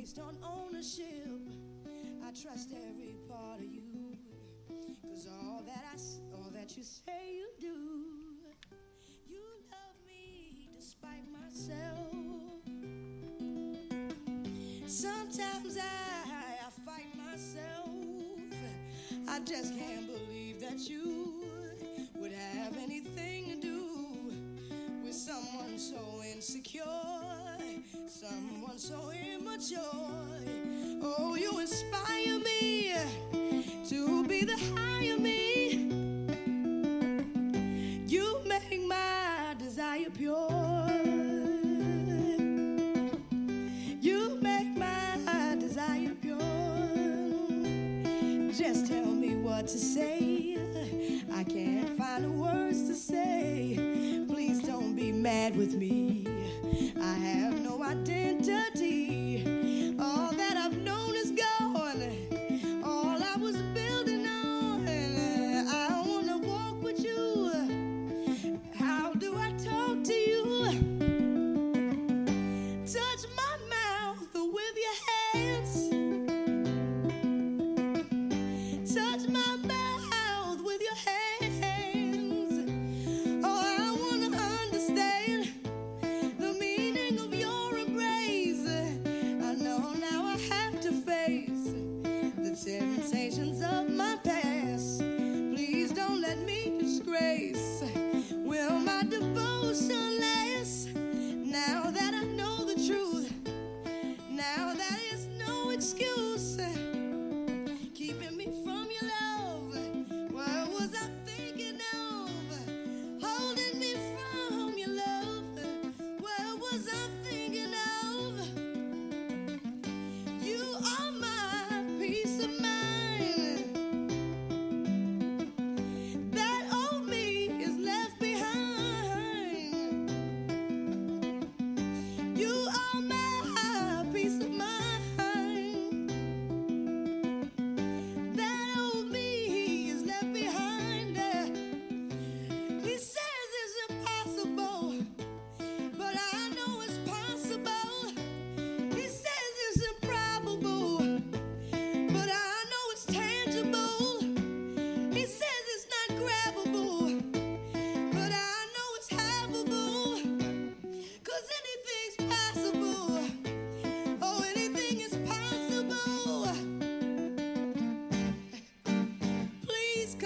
based on ownership. I trust every part of you. Cause all that I, all that you say you do, you love me despite myself. Sometimes I, I fight myself. I just can't believe that you would have anything to do with someone so insecure, someone so insecure joy. Oh, you inspire me to be the high.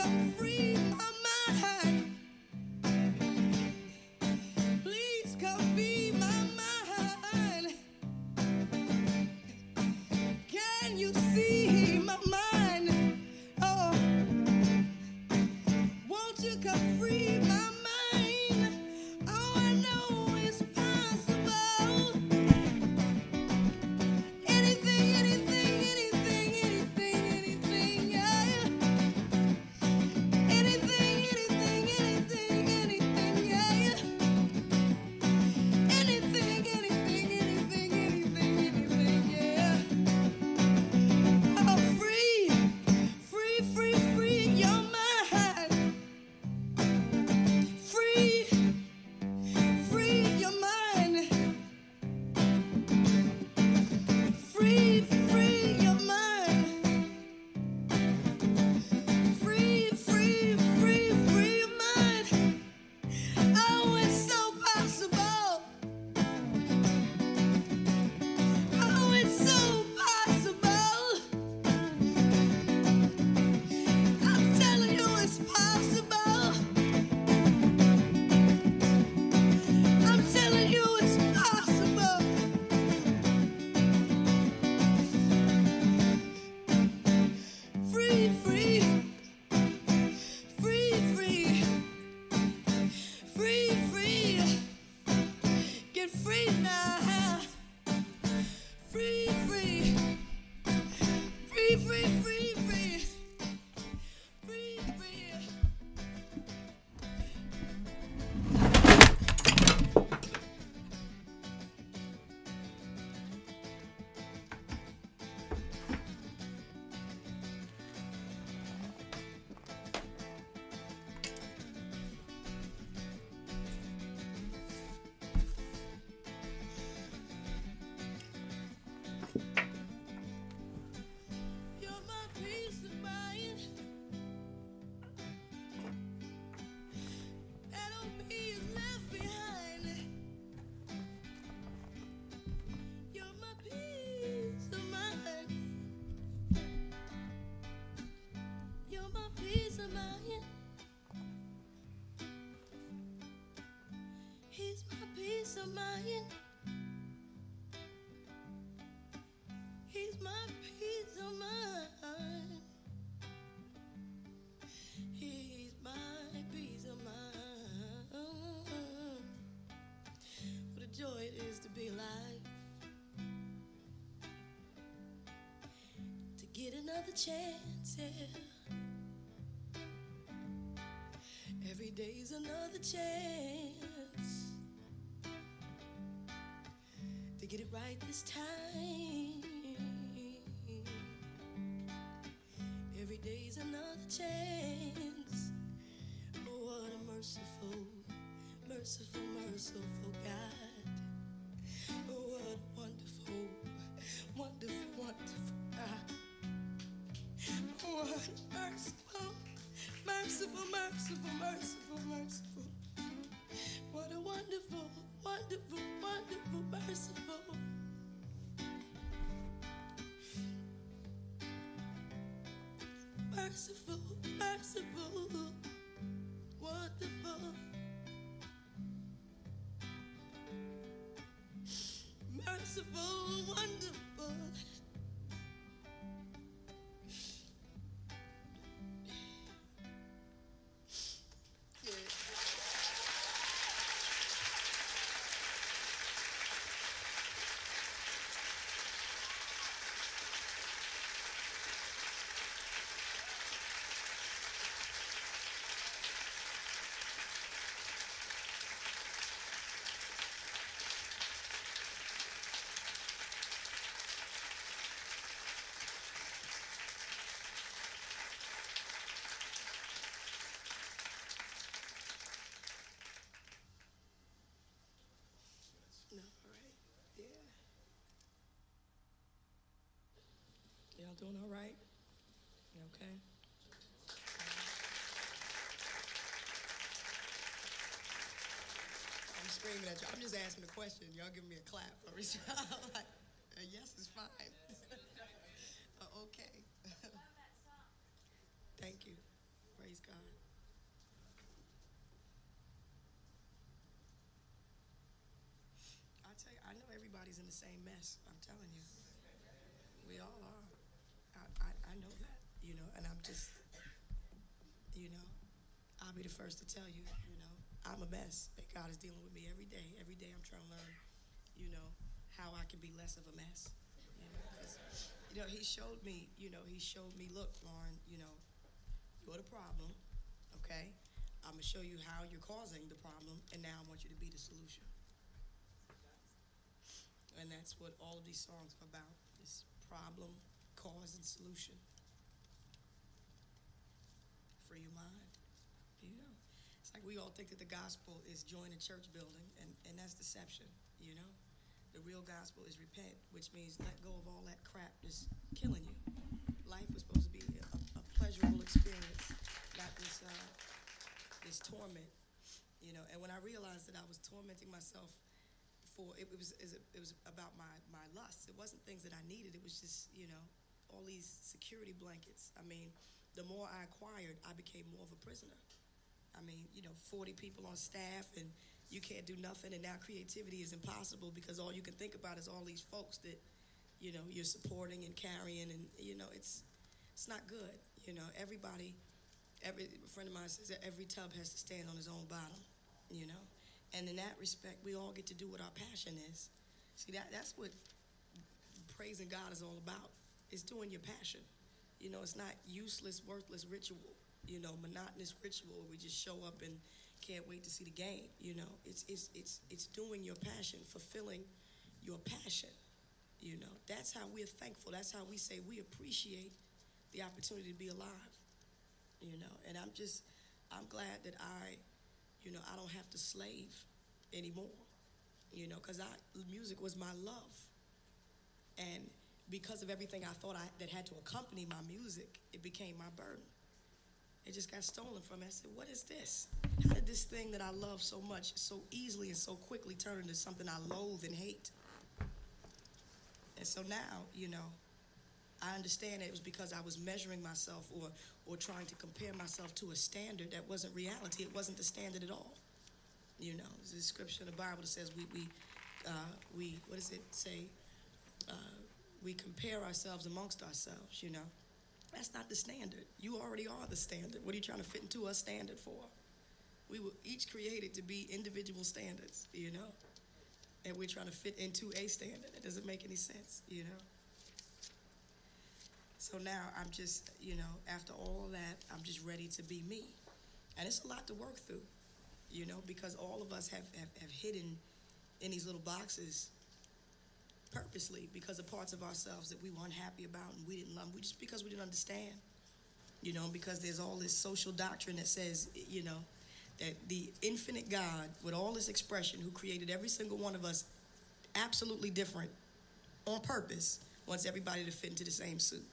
Free. Another chance, yeah. Every day's another chance to get it right this time. Every day's another chance. Oh, what a merciful, merciful, merciful God. Wonderful, wonderful, merciful. Merciful, merciful, wonderful. Merciful, wonderful. Doing all right? Okay? I'm screaming at you. I'm just asking a question. Y'all give me a clap for. I'm like, yes is fine. Okay. Thank you. Praise God. I tell you, I know everybody's in the same mess. I'm telling you, we all are. I, know that, you know, and I'm just, you know, I'll be the first to tell you, you know, I'm a mess. That God is dealing with me every day. Every day I'm trying to learn, you know, how I can be less of a mess. You know, you know, He showed me, you know, He showed me, look, Lauryn, you know, you're the problem, okay? I'm gonna show you how you're causing the problem, and now I want you to be the solution. And that's what all of these songs are about this problem, cause, and solution. Free your mind. You know. It's like we all think that the gospel is join a church building, and, and that's deception, you know? The real gospel is repent, which means let go of all that crap that's killing you. Life was supposed to be a, a pleasurable experience, not this uh, this torment, you know. And when I realized that I was tormenting myself for it, was it was about my my lust. It wasn't things that I needed. It was just you know all these security blankets. I mean, the more I acquired, I became more of a prisoner. I mean, you know, 40 people on staff and you can't do nothing and now creativity is impossible because all you can think about is all these folks that, you know, you're supporting and carrying and you know, it's it's not good. You know, everybody every friend of mine says that every tub has to stand on his own bottom, you know. And in that respect, we all get to do what our passion is. See that that's what praising God is all about. It's doing your passion. You know, it's not useless, worthless ritual, you know, monotonous ritual we just show up and can't wait to see the game. You know, it's it's it's it's doing your passion, fulfilling your passion. You know, that's how we're thankful. That's how we say we appreciate the opportunity to be alive. You know, and I'm just I'm glad that I, you know, I don't have to slave anymore. You know, because I music was my love, and because of everything I thought I that had to accompany my music, it became my burden. It just got stolen from me. I said, "What is this? How did this thing that I love so much, so easily and so quickly, turn into something I loathe and hate?" And so now, you know, I understand it was because I was measuring myself or or trying to compare myself to a standard that wasn't reality. It wasn't the standard at all. You know, there's a scripture in the Bible that says we we uh, we what does it say? Uh, we compare ourselves amongst ourselves. You know, that's not the standard. You already are the standard. What are you trying to fit into a standard for? We were each created to be individual standards. You know, and we're trying to fit into a standard. It doesn't make any sense. You know. So now I'm just, you know, after all that, I'm just ready to be me. And it's a lot to work through, you know, because all of us have, have, have hidden in these little boxes purposely because of parts of ourselves that we weren't happy about and we didn't love, we just because we didn't understand. You know, because there's all this social doctrine that says, you know, that the infinite God, with all this expression, who created every single one of us absolutely different on purpose, wants everybody to fit into the same suit.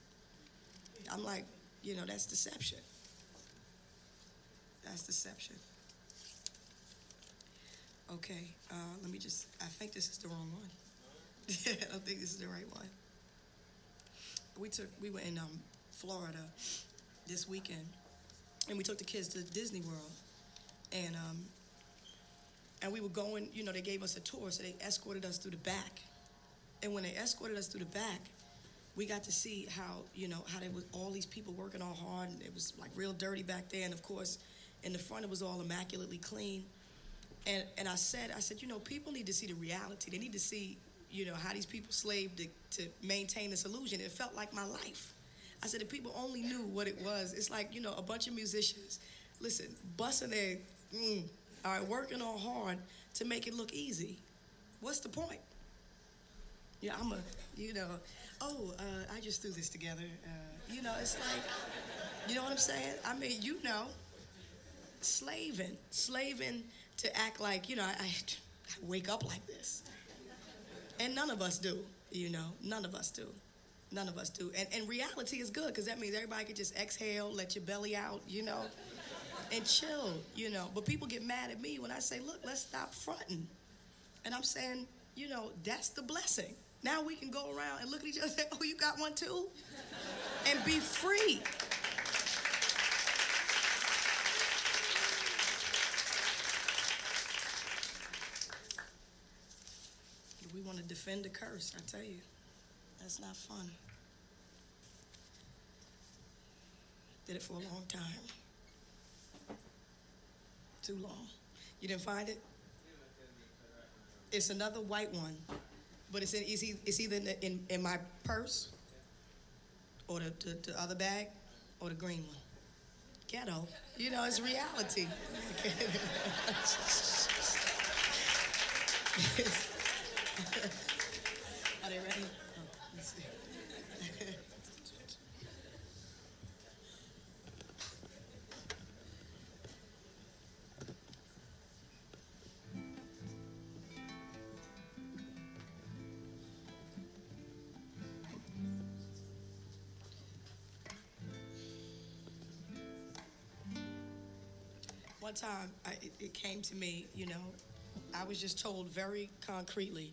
I'm like, you know, that's deception. That's deception. Okay, uh, let me just, I think this is the wrong one. I don't think this is the right one. We took, we were in um, Florida this weekend, and we took the kids to Disney World, and um, and we were going. You know, they gave us a tour, so they escorted us through the back, and when they escorted us through the back, we got to see how you know how there was all these people working all hard, and it was like real dirty back there, and of course, in the front it was all immaculately clean. And, and I said, I said, you know, people need to see the reality. They need to see, you know, how these people slaved to, to maintain this illusion. It felt like my life. I said, if people only knew what it was, it's like, you know, a bunch of musicians, listen, busting their, mm, all right, working all hard to make it look easy. What's the point? Yeah, I'm a, you know, oh, uh, I just threw this together. Uh, you know, it's like, you know what I'm saying? I mean, you know, slaving, slaving to act like, you know, I, I wake up like this. And none of us do, you know, none of us do. None of us do. And, and reality is good because that means everybody can just exhale, let your belly out, you know, and chill, you know. But people get mad at me when I say, look, let's stop fronting. And I'm saying, you know, that's the blessing. Now we can go around and look at each other and say, oh, you got one too? And be free. We want to defend the curse, I tell you. That's not fun. Did it for a long time. Too long. You didn't find it? It's another white one, but it's in, it's either in, in, in my purse or the, the, the other bag or the green one. Ghetto. You know, it's reality. Time, I, it, it came to me, you know, I was just told very concretely,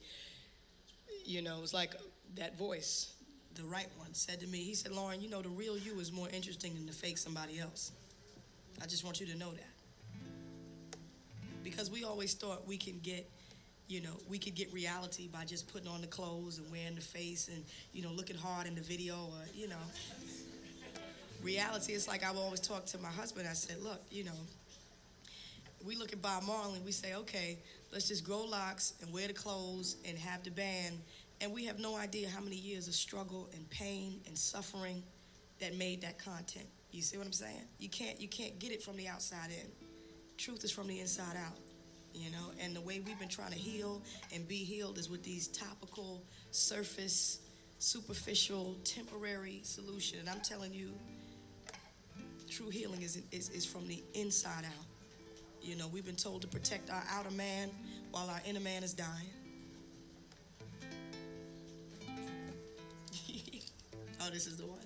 you know, it was like that voice, the right one, said to me, he said, Lauryn, you know, the real you is more interesting than the fake somebody else. I just want you to know that. Because we always thought we can get, you know, we could get reality by just putting on the clothes and wearing the face and, you know, looking hard in the video or, you know. Reality is like I always talk to my husband. I said, look, you know, we look at Bob Marley, we say, okay, let's just grow locks and wear the clothes and have the band. And we have no idea how many years of struggle and pain and suffering that made that content. You see what I'm saying? You can't you can't get it from the outside in. Truth is from the inside out. You know, and the way we've been trying to heal and be healed is with these topical, surface, superficial, temporary solution. And I'm telling you, true healing is, is, is from the inside out. You know, we've been told to protect our outer man while our inner man is dying. oh, this is the one.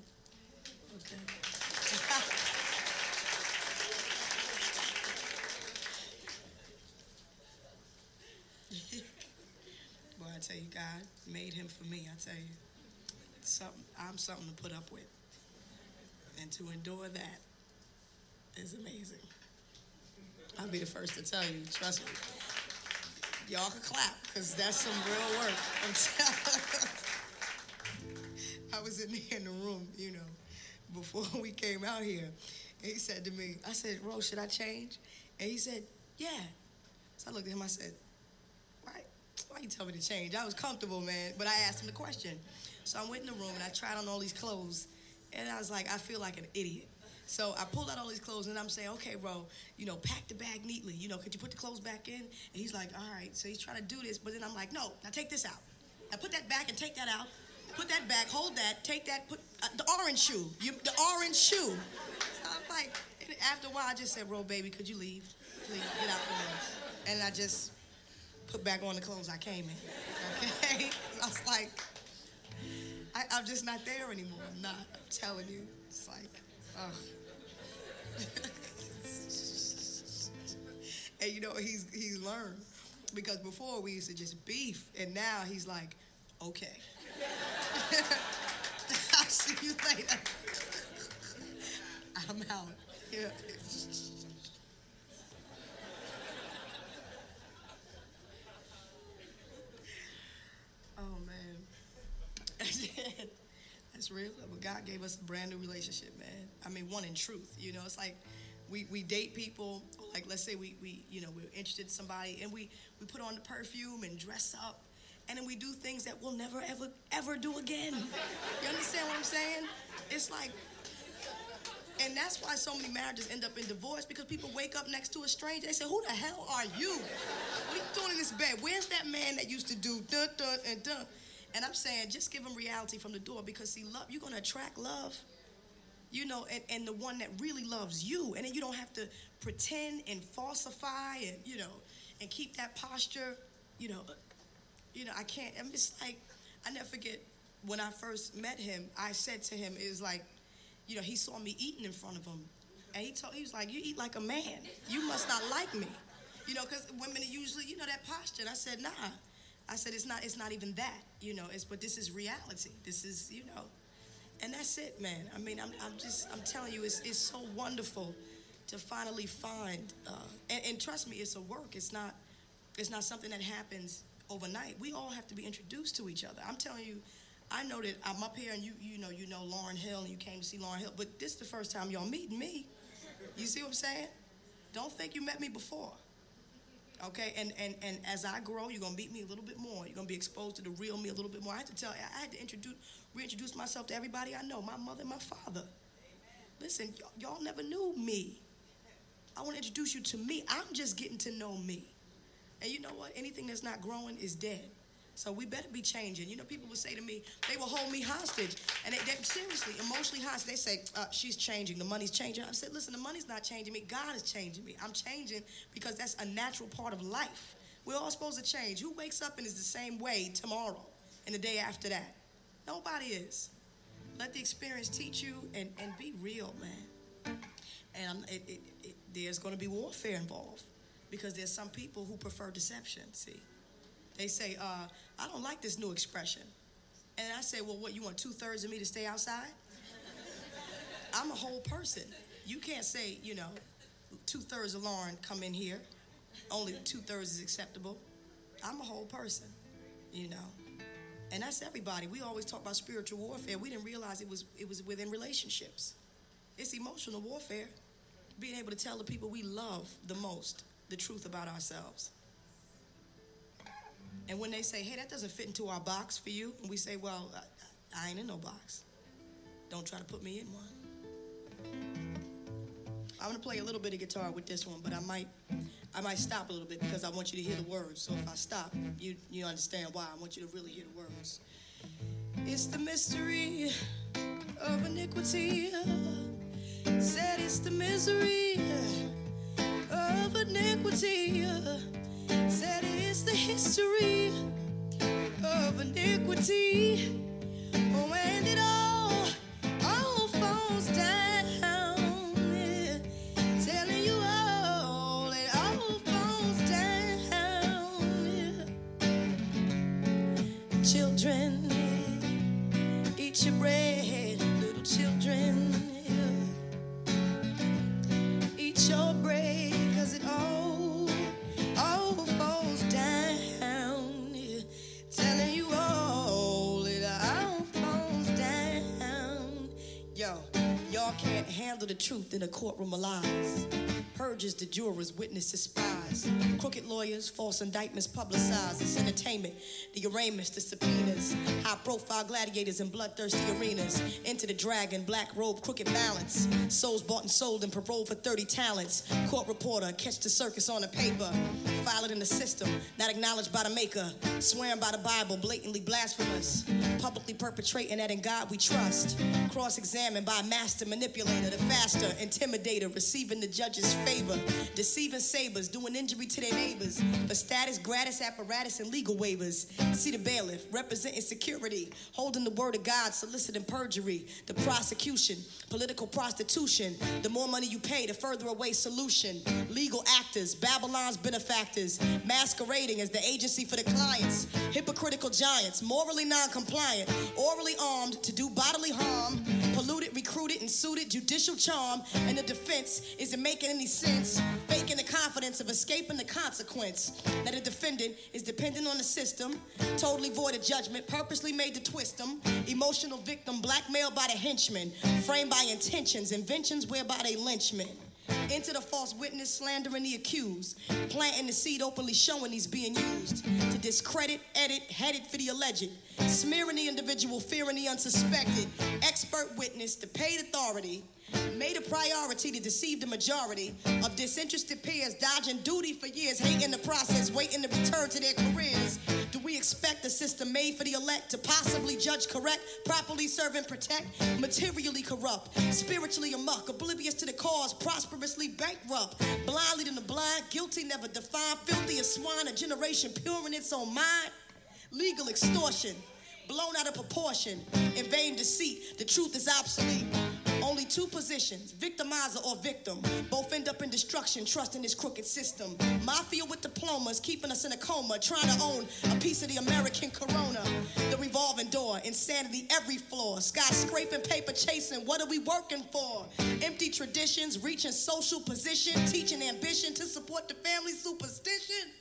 Okay. Boy, I tell you, God made him for me. I tell you, something. I'm something to put up with, and to endure that is amazing. I'll be the first to tell you. Trust me. Y'all can clap because that's some real work. I'm telling I was in there in the room, you know, before we came out here. And he said to me, I said, Rose, should I change? And he said, Yeah. So I looked at him, I said, Why, why you tell me to change? I was comfortable, man. But I asked him the question. So I went in the room and I tried on all these clothes. And I was like, I feel like an idiot. So I pulled out all these clothes and I'm saying, okay, bro, you know, pack the bag neatly. You know, could you put the clothes back in? And he's like, all right. So he's trying to do this, but then I'm like, no, now take this out. Now put that back and take that out. Put that back, hold that, take that, put uh, the orange shoe, you, the orange shoe. So I'm like, after a while, I just said, bro, baby, could you leave? Please, get out the room. And I just put back on the clothes I came in. Okay? I was like, I, I'm just not there anymore. I'm not. I'm telling you. It's like, Ah. ugh. and you know, he's he's learned. Because before we used to just beef, and now he's like, okay. I'll see you later. I'm out. Yeah. Oh man. That's real. But God gave us a brand new relationship, man. I mean, one in truth. You know, it's like we, we date people, like let's say we, we you know, we're interested in somebody and we, we put on the perfume and dress up and then we do things that we'll never ever ever do again. You understand what I'm saying? It's like and that's why so many marriages end up in divorce because people wake up next to a stranger. They say, Who the hell are you? What are you doing in this bed? Where's that man that used to do dun dun and dun? And I'm saying, just give him reality from the door because see, love, you're gonna attract love. You know, and, and the one that really loves you. And then you don't have to pretend and falsify and, you know, and keep that posture, you know, uh, you know, I can't, I'm just like, I never forget when I first met him, I said to him, it was like, you know, he saw me eating in front of him. And he told, he was like, you eat like a man. You must not like me. You know, because women are usually, you know, that posture. And I said, nah. I said, it's not, it's not even that, you know, it's, but this is reality. This is, you know, and that's it, man. I mean, I'm, I'm just, I'm telling you, it's, it's so wonderful to finally find, uh, and, and trust me, it's a work. It's not, it's not something that happens overnight. We all have to be introduced to each other. I'm telling you, I know that I'm up here and you, you know, you know Lauryn Hill and you came to see Lauryn Hill, but this is the first time y'all meeting me. You see what I'm saying? Don't think you met me before. Okay, and, and and as I grow, you're gonna meet me a little bit more. You're gonna be exposed to the real me a little bit more. I had to tell, I had to introduce, reintroduce myself to everybody I know, my mother and my father. Listen, y'all, y'all never knew me. I want to introduce you to me. I'm just getting to know me. And you know what? Anything that's not growing is dead. So we better be changing. You know, people would say to me, they will hold me hostage. And they, they seriously, emotionally hostage. They say, uh, she's changing. The money's changing. I said, listen, the money's not changing me. God is changing me. I'm changing because that's a natural part of life. We're all supposed to change. Who wakes up and is the same way tomorrow and the day after that? Nobody is. Let the experience teach you and, and be real, man. And it, it, it, there's going to be warfare involved because there's some people who prefer deception, see. They say, uh, I don't like this new expression. And I say, well, what, you want two thirds of me to stay outside? I'm a whole person. You can't say, you know, two thirds of Lauryn come in here, only two thirds is acceptable. I'm a whole person, you know. And that's everybody. We always talk about spiritual warfare. We didn't realize it was it was within relationships. It's emotional warfare. Being able to tell the people we love the most the truth about ourselves. And when they say, hey, that doesn't fit into our box for you, and we say, well, I, I ain't in no box. Don't try to put me in one. I'm gonna play a little bit of guitar with this one, but I might I might stop a little bit because I want you to hear the words. So if I stop, you you understand why. I want you to really hear the words. It's the mystery of iniquity. Said it's the misery of iniquity. Said history of iniquity. Oh, and it all, truth in a courtroom of lies. Purges the jurors, witnesses, spies. Crooked lawyers, false indictments publicized. It's entertainment. The arraignments, the subpoenas. High profile gladiators in bloodthirsty arenas. Enter the dragon, black robe, crooked balance. Souls bought and sold and paroled for 30 talents. Court reporter, catch the circus on the paper. File it in the system, not acknowledged by the maker. Swearing by the Bible, blatantly blasphemous. Publicly perpetrating that in God we trust. Cross examined by a master manipulator, the faster intimidator, receiving the judge's favor. Deceiving sabers, doing injury to their neighbors. For status, gratis apparatus, and legal waivers. See the bailiff, representing security. Holding the word of God, soliciting perjury. The prosecution, political prostitution. The more money you pay, the further away solution. Legal actors, Babylon's benefactors. Masquerading as the agency for the clients. Hypocritical giants, morally non compliant. Orally armed to do bodily harm. Polluted, recruited, and suited judicial charm. And the defense isn't making any sense. Faking the confidence of escaping the consequence. That a defendant is dependent on the system. Totally void of judgment, purposely made to twist them. Emotional victim, blackmailed by the henchmen. Framed by intentions, inventions whereby they lynchmen. Into the false witness, slandering the accused, planting the seed openly showing he's being used. To discredit, edit, headed for the alleged, smearing the individual, fearing the unsuspected, expert witness, the paid authority, made a priority to deceive the majority of disinterested peers, dodging duty for years, hating the process, waiting to return to their careers. Expect a system made for the elect to possibly judge correct, properly serve and protect, materially corrupt, spiritually amok, oblivious to the cause, prosperously bankrupt, blindly to the blind, guilty, never defined, filthy as swine, a generation pure in its own mind, legal extortion, blown out of proportion, in vain deceit, the truth is obsolete. Only two positions, victimizer or victim. Both end up in destruction, trusting this crooked system. Mafia with diplomas, keeping us in a coma, trying to own a piece of the American corona. The revolving door, insanity every floor. Skyscraping, paper chasing, what are we working for? Empty traditions, reaching social position, teaching ambition to support the family superstition.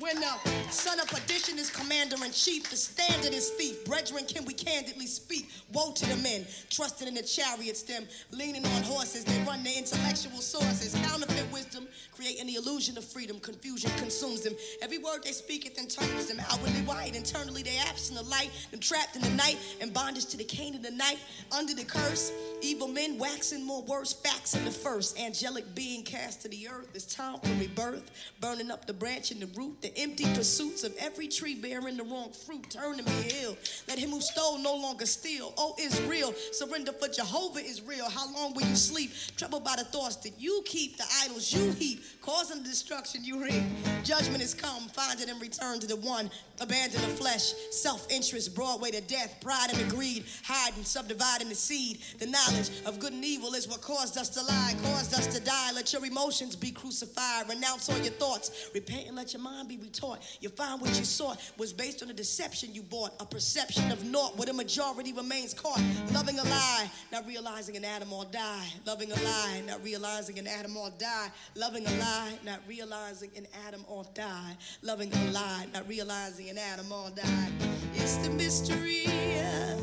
When the son of perdition is commander in chief, the standard is thief. Brethren, can we candidly speak? Woe to the men, trusting in the chariots, them leaning on horses. They run their intellectual sources, counterfeit wisdom, creating the illusion of freedom. Confusion consumes them. Every word they speak, it then turns them outwardly white. Internally, they absent the light, them trapped in the night, and bondage to the cane of the night. Under the curse, evil men waxing more worse. Facts in the first, angelic being cast to the earth. It's time for rebirth, burning up the branch and the root. The empty pursuits of every tree bearing the wrong fruit. Turn to me ill. Let him who stole no longer steal. Oh, Israel, surrender for Jehovah is real. How long will you sleep? Troubled by the thoughts that you keep, the idols you heap, causing the destruction you reap. Judgment is come, find it and return to the one. Abandon the flesh, self interest, Broadway to death, pride and the greed, hiding, subdividing the seed. The knowledge of good and evil is what caused us to lie, caused us to die. Let your emotions be crucified, renounce all your thoughts, repent and let your mind be retaught. You find what you sought was based on a deception you bought, a perception of naught where the majority remains caught. Loving a lie, not realizing an atom or die. Loving a lie, not realizing an atom or die. Loving a lie, not realizing an atom or die. Loving a lie, not realizing an atom or die. It's the mystery of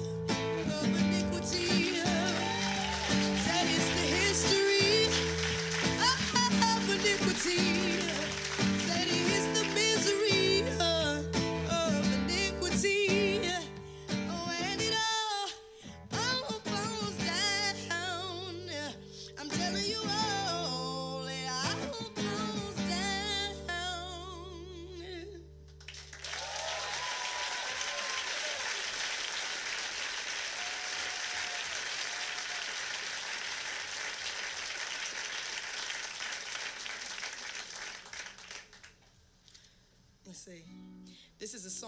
iniquity. That is the history of iniquity.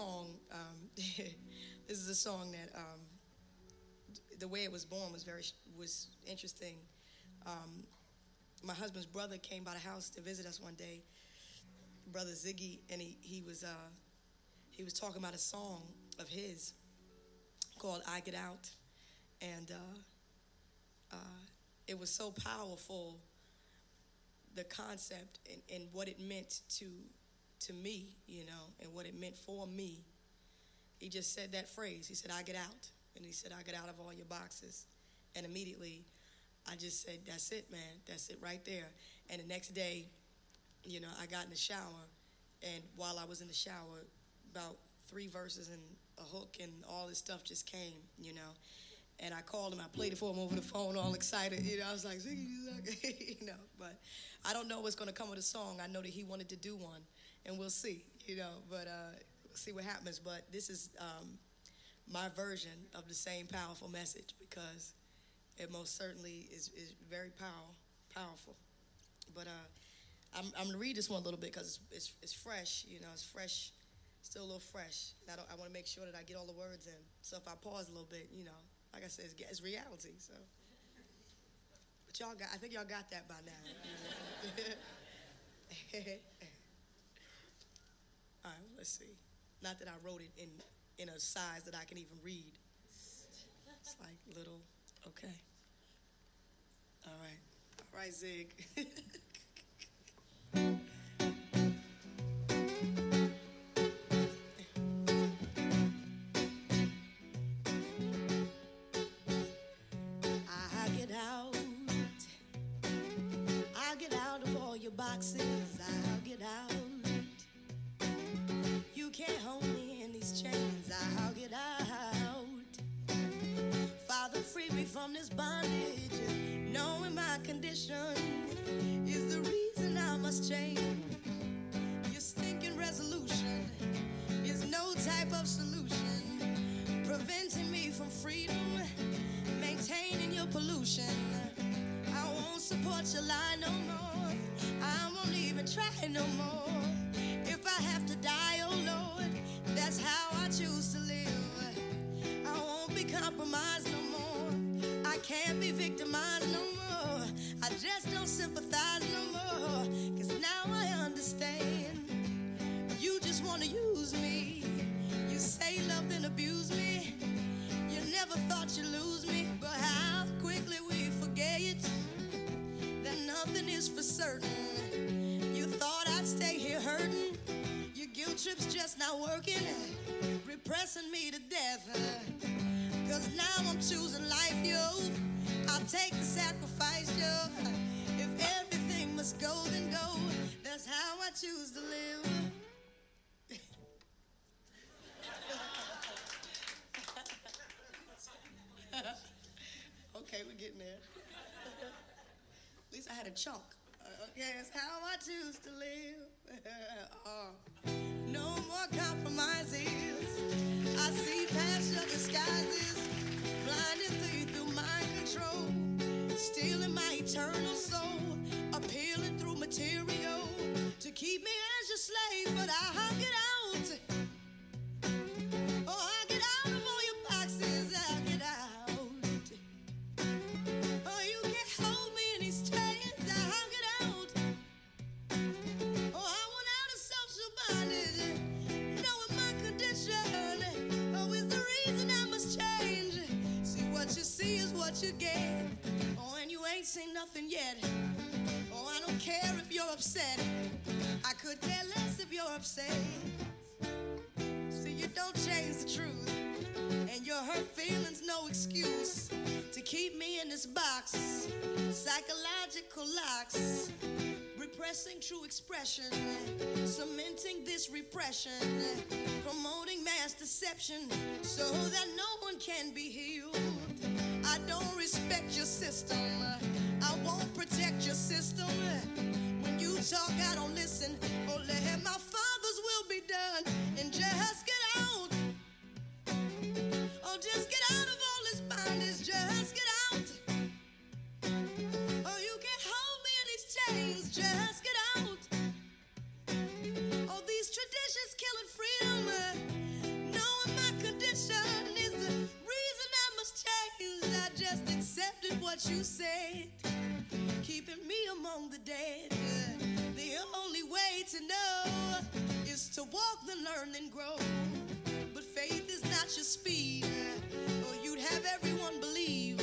Song. Um, this is a song that um, the way it was born was very was interesting. Um, my husband's brother came by the house to visit us one day, brother Ziggy, and he he was uh, he was talking about a song of his called "I Get Out," and uh, uh, it was so powerful. The concept and, and what it meant to to me, you know, and what it meant for me. He just said that phrase. He said, I get out. And he said, I get out of all your boxes. And immediately I just said, that's it, man. That's it right there. And the next day, you know, I got in the shower, and while I was in the shower, about three verses and a hook and all this stuff just came, you know. And I called him. I played it for him over the phone, all excited. You know, I was like, you know. But I don't know what's going to come with the song. I know that he wanted to do one, and we'll see, you know. But uh, we'll see what happens. But this is um, my version of the same powerful message because it most certainly is, is very power, powerful. But uh, I'm, I'm going to read this one a little bit because it's, it's, it's fresh, you know, it's fresh, still a little fresh. I, don't, I want to make sure that I get all the words in. So if I pause a little bit, you know, like I said, it's, it's reality. So, but y'all got, I think y'all got that by now. right, let's see. Not that I wrote it in in a size that I can even read. It's like little, okay. All right. All right, Zig. from this bondage. Knowing my condition is the reason I must change. Your stinking resolution is no type of solution. Preventing me from freedom, maintaining your pollution. I won't support your lie no more. I won't even try no more. Repressing me to death. Cause now I'm choosing life, yo. I'll take the sacrifice, yo. If everything must go, then go. That's how I choose to live. okay, we're getting there. At least I had a chunk. Uh, okay, that's how I choose to live. Disguises, blinding through through mind control, stealing my eternal soul, appealing through material you get. Oh, and you ain't seen nothing yet. Oh, I don't care if you're upset. I could care less if you're upset. See, you don't change the truth. And your hurt feelings, no excuse to keep me in this box. Psychological locks, repressing true expression, cementing this repression, promoting mass deception so that no one can be healed. I don't respect your system, I won't protect your system. When you talk, I don't listen. Only let my father's will be done and just get out. Oh, just get out of all this bondage. Just get out. Just get out. Oh, these traditions killing freedom. Uh, knowing my condition is the reason I must change. I just accepted what you said, keeping me among the dead. Uh, the only way to know is to walk, then learn, then grow. But faith is not your speed, or you'd have everyone believe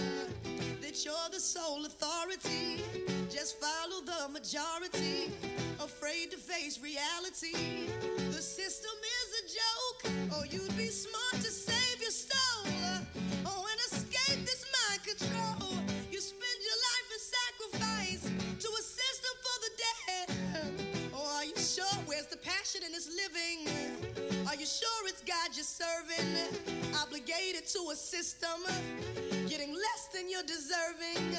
you're the sole authority. Just follow the majority, afraid to face reality. The system is a joke, or you'd be smart to save your soul, action and it's living. Are you sure it's God you're serving? Obligated to a system, getting less than you're deserving.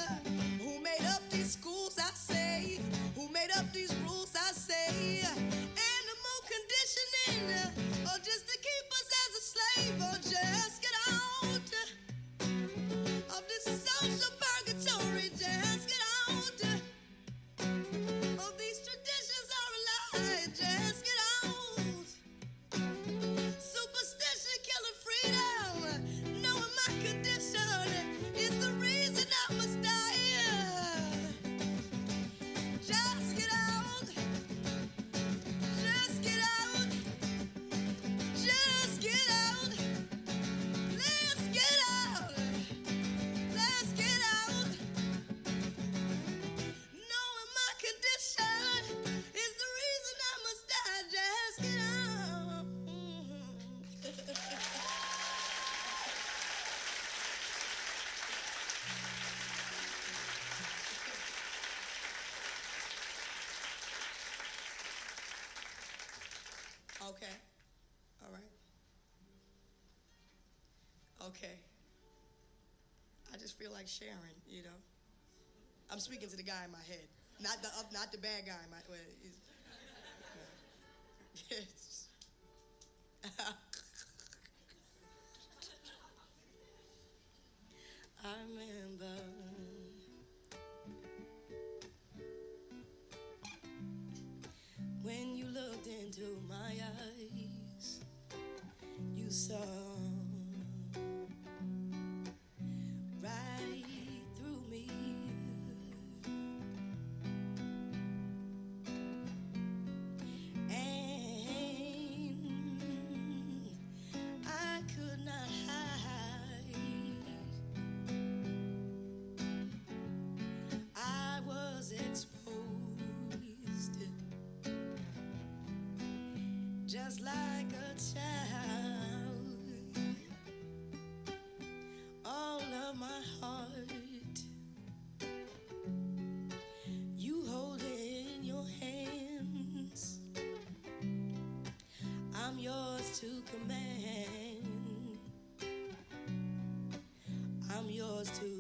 Who made up these schools? I say. Who made up these rules? I say. Animal conditioning, or just to keep us as a slave, or just. Okay. I just feel like sharing, you know. I'm speaking to the guy in my head, not the up, not the bad guy in my. Well, I'm yours to command. I'm yours to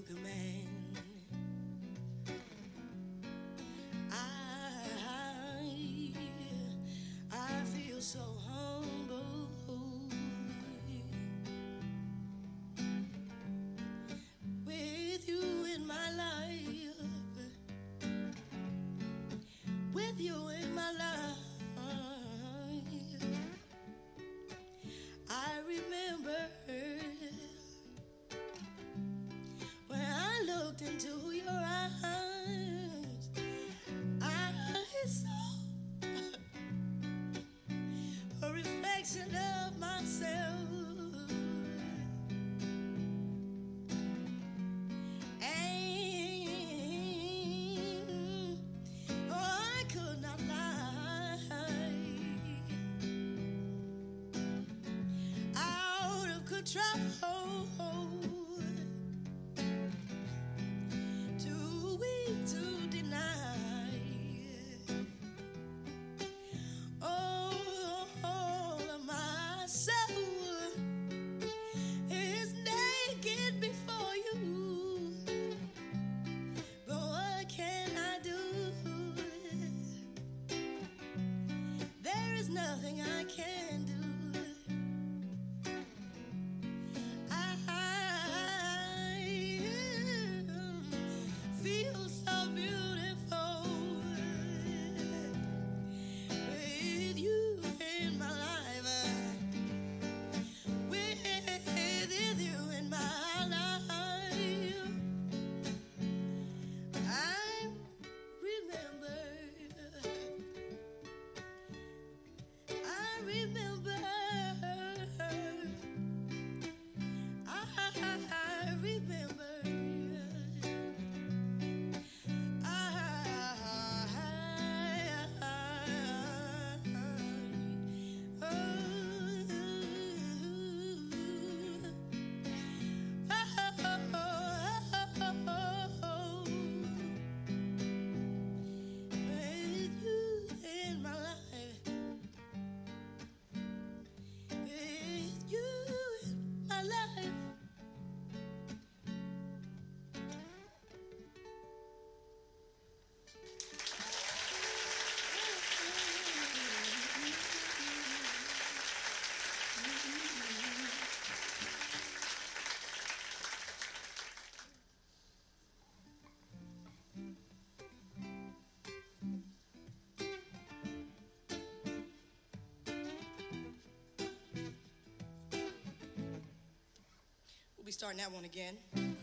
we starting that one again.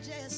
Crucified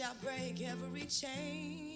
shall break every chain.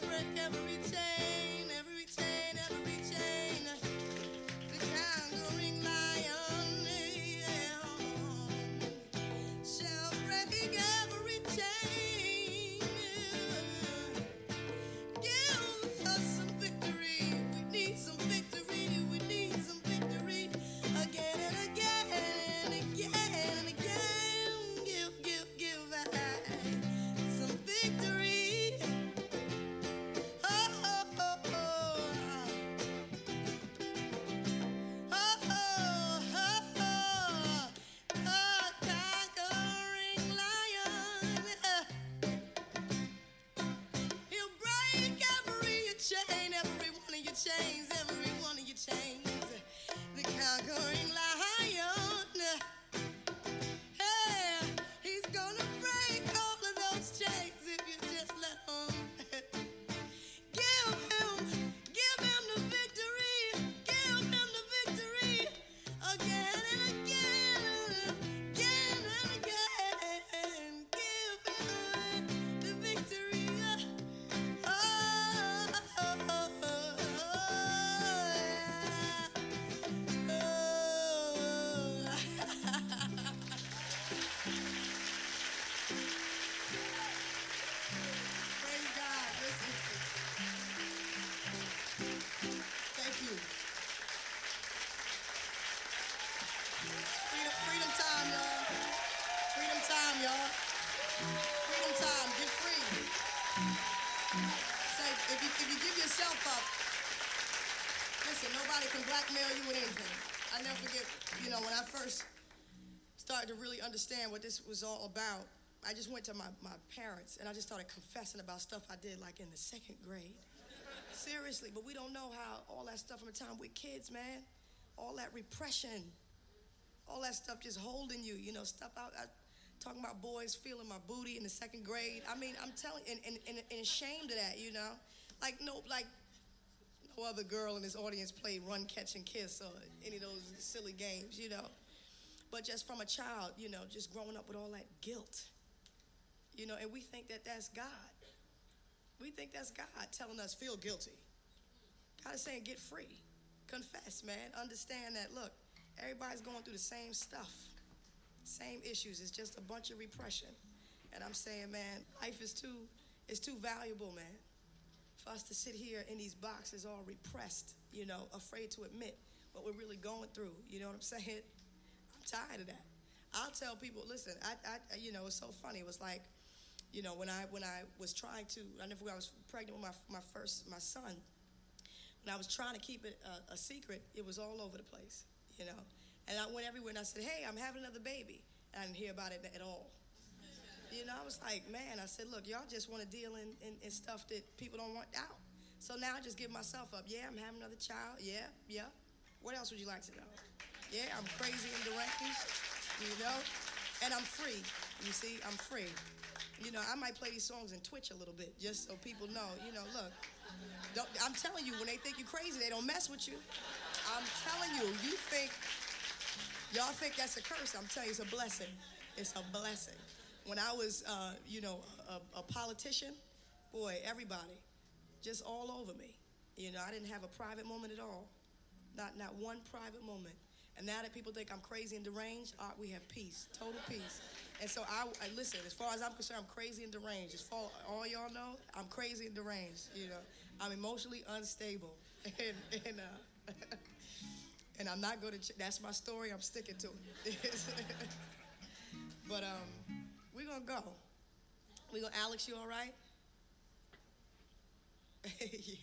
Break every I never forget, you know, when I first started to really understand what this was all about, I just went to my, my parents and I just started confessing about stuff I did like in the second grade. Seriously, but we don't know how all that stuff from the time we're kids, man. All that repression, all that stuff just holding you, you know, stuff out. I, talking about boys feeling my booty in the second grade. I mean, I'm telling, and, and, and, and ashamed of that, you know. Like no, like other girl in this audience played run, catch, and kiss or any of those silly games, you know. But just from a child, you know, just growing up with all that guilt, you know, and we think that that's God. We think that's God telling us feel guilty. God is saying get free, confess, man. Understand that. Look, everybody's going through the same stuff, same issues. It's just a bunch of repression. And I'm saying, man, life is too, is too valuable, man for us to sit here in these boxes all repressed, you know, afraid to admit what we're really going through. You know what I'm saying? I'm tired of that. I'll tell people, listen, I, I you know, it's so funny. It was like, you know, when I when I was trying to, I never I was pregnant with my my first my son. When I was trying to keep it a, a secret, it was all over the place, you know. And I went everywhere and I said, hey, I'm having another baby. And I didn't hear about it at all. You know, I was like, man, I said, look, y'all just want to deal in, in, in stuff that people don't want out. So now I just give myself up. Yeah, I'm having another child. Yeah, yeah. What else would you like to know? Yeah, I'm crazy and deranged. You know? and I'm free. You see, I'm free. You know, I might play these songs and twitch a little bit just so people know. You know, look, I'm telling you, when they think you're crazy, they don't mess with you. I'm telling you, you think y'all think that's a curse. I'm telling you, it's a blessing. It's a blessing. When I was, uh, you know, a, a politician, boy, everybody, just all over me. You know, I didn't have a private moment at all. Not not one private moment. And now that people think I'm crazy and deranged, uh, we have peace, total peace. And so I, I listen. As far as I'm concerned, I'm crazy and deranged. As far all y'all know, I'm crazy and deranged. You know, I'm emotionally unstable, and and uh, and I'm not going to. Ch- that's my story. I'm sticking to it. but um, we're gonna go. We gonna Alex. You all right? yeah.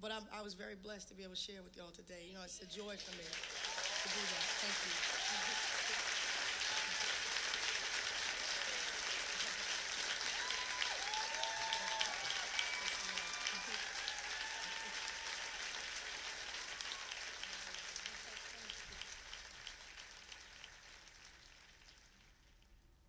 But I'm, I was very blessed to be able to share with y'all today. You know, it's a joy for me to do that. Thank you.